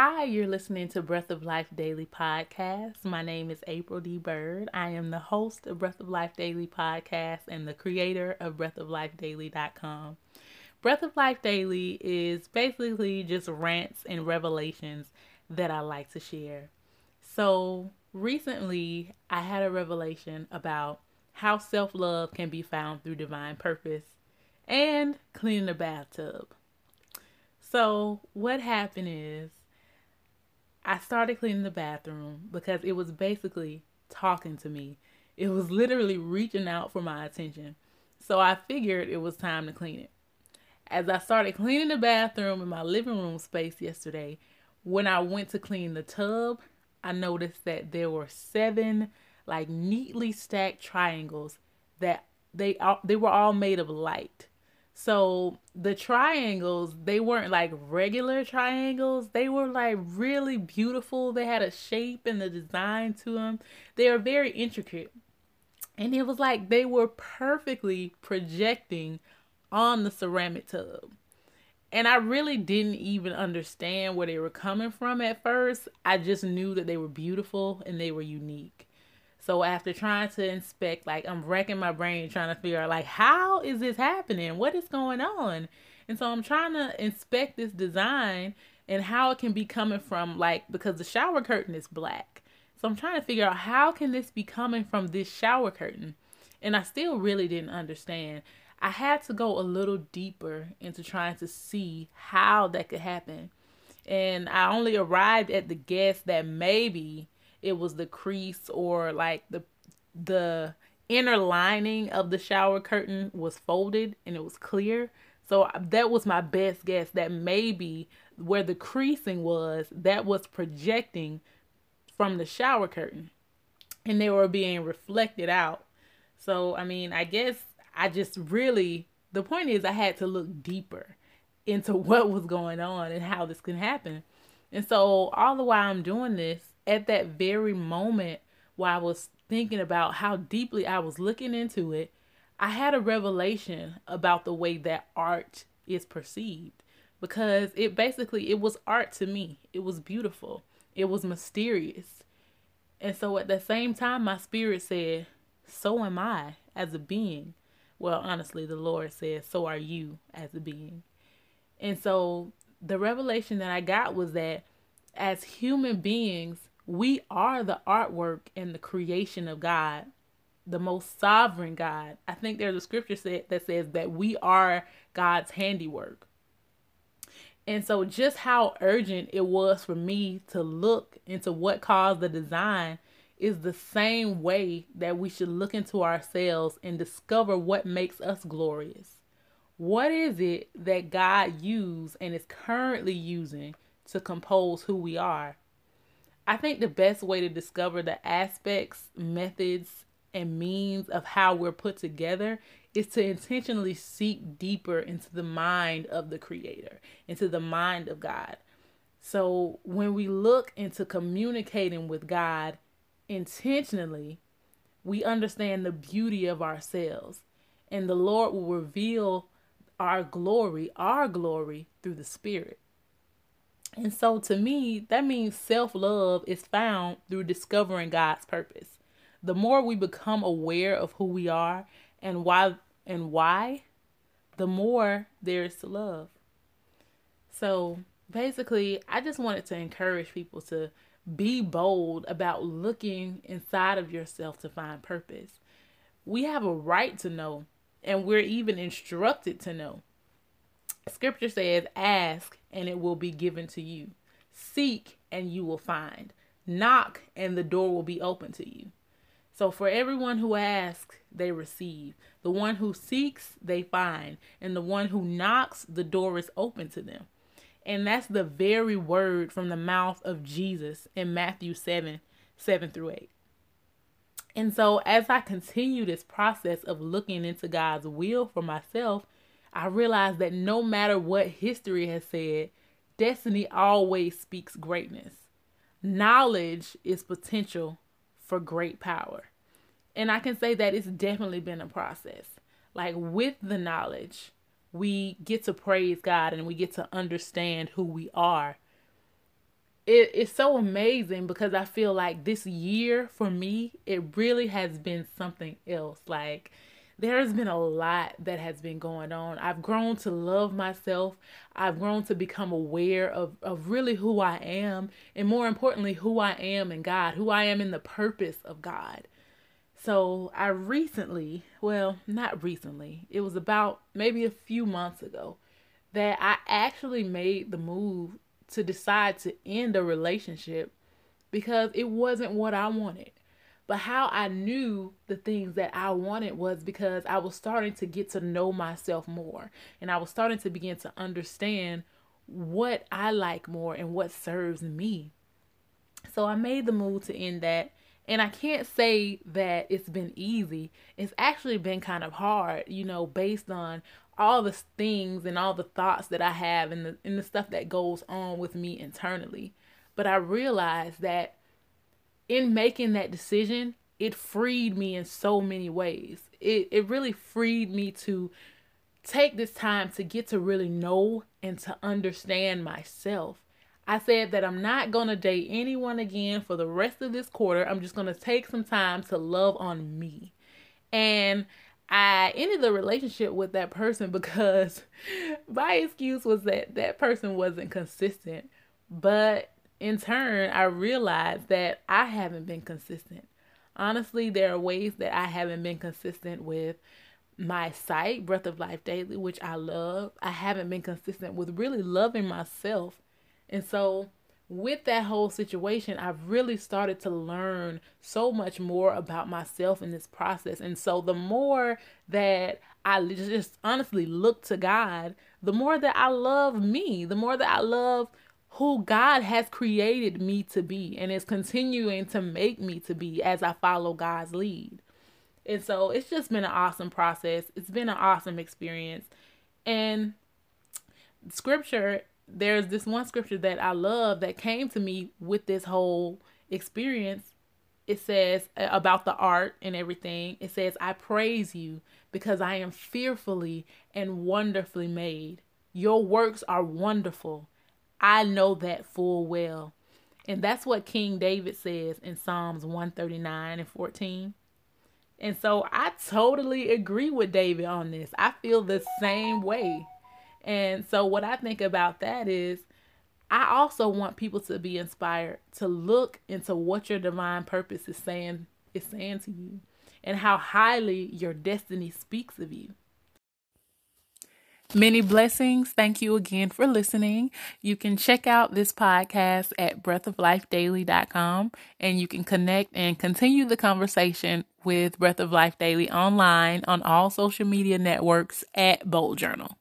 Hi, you're listening to Breath of Life Daily Podcast. My name is April D. Bird. I am the host of Breath of Life Daily Podcast and the creator of breathoflifedaily.com. Breath of Life Daily is basically just rants and revelations that I like to share. So, recently I had a revelation about how self love can be found through divine purpose and cleaning the bathtub. So, what happened is I started cleaning the bathroom because it was basically talking to me. It was literally reaching out for my attention. So I figured it was time to clean it. As I started cleaning the bathroom in my living room space yesterday, when I went to clean the tub, I noticed that there were seven like neatly stacked triangles that they all, they were all made of light. So the triangles, they weren't like regular triangles. They were like really beautiful. They had a shape and the design to them. They were very intricate. And it was like they were perfectly projecting on the ceramic tub. And I really didn't even understand where they were coming from at first. I just knew that they were beautiful and they were unique. So after trying to inspect, like I'm wrecking my brain trying to figure out like how is this happening? What is going on? And so I'm trying to inspect this design and how it can be coming from like because the shower curtain is black. So I'm trying to figure out how can this be coming from this shower curtain? And I still really didn't understand. I had to go a little deeper into trying to see how that could happen. And I only arrived at the guess that maybe it was the crease or like the the inner lining of the shower curtain was folded and it was clear. So uh, that was my best guess that maybe where the creasing was, that was projecting from the shower curtain and they were being reflected out. So, I mean, I guess I just really, the point is, I had to look deeper into what was going on and how this can happen. And so, all the while I'm doing this, at that very moment while I was thinking about how deeply I was looking into it, I had a revelation about the way that art is perceived because it basically it was art to me. It was beautiful. It was mysterious. And so at the same time my spirit said, "So am I as a being." Well, honestly, the Lord says, "So are you as a being." And so the revelation that I got was that as human beings, we are the artwork and the creation of God, the most sovereign God. I think there's a scripture that says that we are God's handiwork. And so, just how urgent it was for me to look into what caused the design is the same way that we should look into ourselves and discover what makes us glorious. What is it that God used and is currently using to compose who we are? I think the best way to discover the aspects, methods, and means of how we're put together is to intentionally seek deeper into the mind of the Creator, into the mind of God. So when we look into communicating with God intentionally, we understand the beauty of ourselves, and the Lord will reveal our glory, our glory through the Spirit. And so to me, that means self love is found through discovering God's purpose. The more we become aware of who we are and why and why, the more there is to love. So basically, I just wanted to encourage people to be bold about looking inside of yourself to find purpose. We have a right to know, and we're even instructed to know. Scripture says, Ask and it will be given to you. Seek and you will find. Knock and the door will be open to you. So, for everyone who asks, they receive. The one who seeks, they find. And the one who knocks, the door is open to them. And that's the very word from the mouth of Jesus in Matthew 7 7 through 8. And so, as I continue this process of looking into God's will for myself, I realized that no matter what history has said, destiny always speaks greatness. Knowledge is potential for great power. And I can say that it's definitely been a process. Like with the knowledge, we get to praise God and we get to understand who we are. it, it's so amazing because I feel like this year for me, it really has been something else. Like, there's been a lot that has been going on. I've grown to love myself. I've grown to become aware of, of really who I am, and more importantly, who I am in God, who I am in the purpose of God. So I recently, well, not recently, it was about maybe a few months ago that I actually made the move to decide to end a relationship because it wasn't what I wanted. But how I knew the things that I wanted was because I was starting to get to know myself more and I was starting to begin to understand what I like more and what serves me. So I made the move to end that. And I can't say that it's been easy. It's actually been kind of hard, you know, based on all the things and all the thoughts that I have and the and the stuff that goes on with me internally. But I realized that in making that decision, it freed me in so many ways. It it really freed me to take this time to get to really know and to understand myself. I said that I'm not going to date anyone again for the rest of this quarter. I'm just going to take some time to love on me. And I ended the relationship with that person because my excuse was that that person wasn't consistent. But in turn, I realized that I haven't been consistent. Honestly, there are ways that I haven't been consistent with my site, Breath of Life Daily, which I love. I haven't been consistent with really loving myself. And so, with that whole situation, I've really started to learn so much more about myself in this process. And so, the more that I just honestly look to God, the more that I love me, the more that I love who God has created me to be and is continuing to make me to be as I follow God's lead. And so it's just been an awesome process. It's been an awesome experience. And scripture, there's this one scripture that I love that came to me with this whole experience. It says about the art and everything. It says, I praise you because I am fearfully and wonderfully made. Your works are wonderful I know that full well. And that's what King David says in Psalms 139 and 14. And so I totally agree with David on this. I feel the same way. And so what I think about that is I also want people to be inspired to look into what your divine purpose is saying is saying to you and how highly your destiny speaks of you. Many blessings. Thank you again for listening. You can check out this podcast at breathoflifedaily.com and you can connect and continue the conversation with Breath of Life Daily online on all social media networks at Bold Journal.